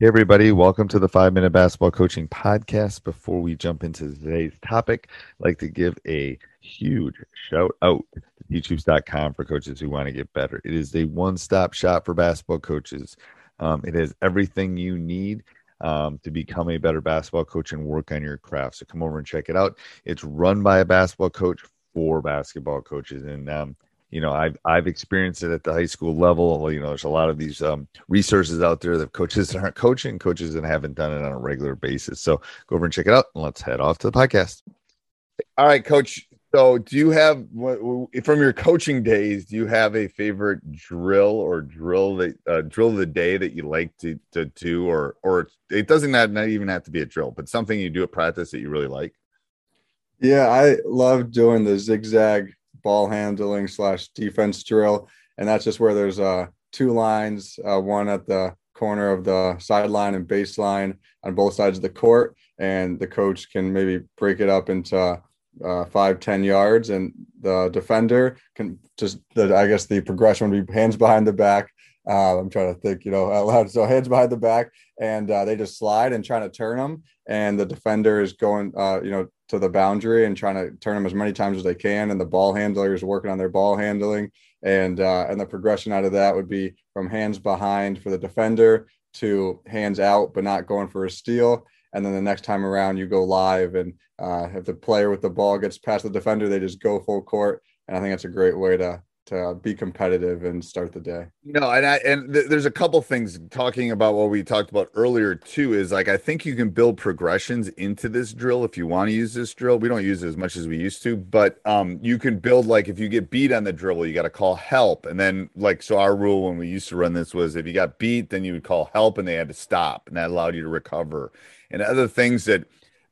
Hey, everybody, welcome to the five minute basketball coaching podcast. Before we jump into today's topic, I'd like to give a huge shout out to teachhoops.com for coaches who want to get better. It is a one stop shop for basketball coaches. Um, it has everything you need um, to become a better basketball coach and work on your craft. So come over and check it out. It's run by a basketball coach for basketball coaches. And, um, you know, I've, I've experienced it at the high school level. You know, there's a lot of these um, resources out there that coaches that aren't coaching, coaches that haven't done it on a regular basis. So go over and check it out and let's head off to the podcast. All right, coach. So, do you have from your coaching days? Do you have a favorite drill or drill that uh, drill of the day that you like to to do, or or it doesn't not, not even have to be a drill, but something you do at practice that you really like? Yeah, I love doing the zigzag ball handling slash defense drill, and that's just where there's uh two lines, uh, one at the corner of the sideline and baseline on both sides of the court, and the coach can maybe break it up into uh, five ten yards, and the defender can just the I guess the progression would be hands behind the back. Uh, I'm trying to think, you know, out loud. So hands behind the back, and uh, they just slide and trying to turn them, and the defender is going, uh, you know, to the boundary and trying to turn them as many times as they can, and the ball handlers working on their ball handling, and uh, and the progression out of that would be from hands behind for the defender to hands out, but not going for a steal, and then the next time around you go live and uh, if the player with the ball gets past the defender they just go full court. And i think that's a great way to to be competitive and start the day. No and i and th- there's a couple things talking about what we talked about earlier too is like i think you can build progressions into this drill if you want to use this drill. We don't use it as much as we used to but um you can build like if you get beat on the dribble you got to call help. And then like so our rule when we used to run this was if you got beat then you would call help and they had to stop and that allowed you to recover. And other things that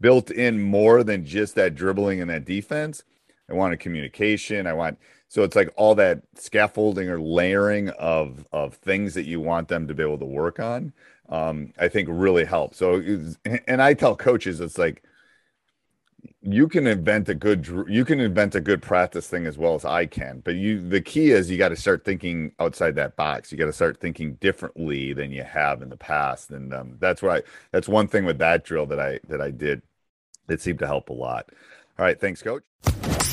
built in more than just that dribbling and that defense. I wanted communication. I want so it's like all that scaffolding or layering of of things that you want them to be able to work on. Um, I think really helps. So, and I tell coaches, it's like you can invent a good you can invent a good practice thing as well as I can. But you the key is you got to start thinking outside that box. You got to start thinking differently than you have in the past. And um, that's why that's one thing with that drill that I that I did that seemed to help a lot. All right, thanks, coach.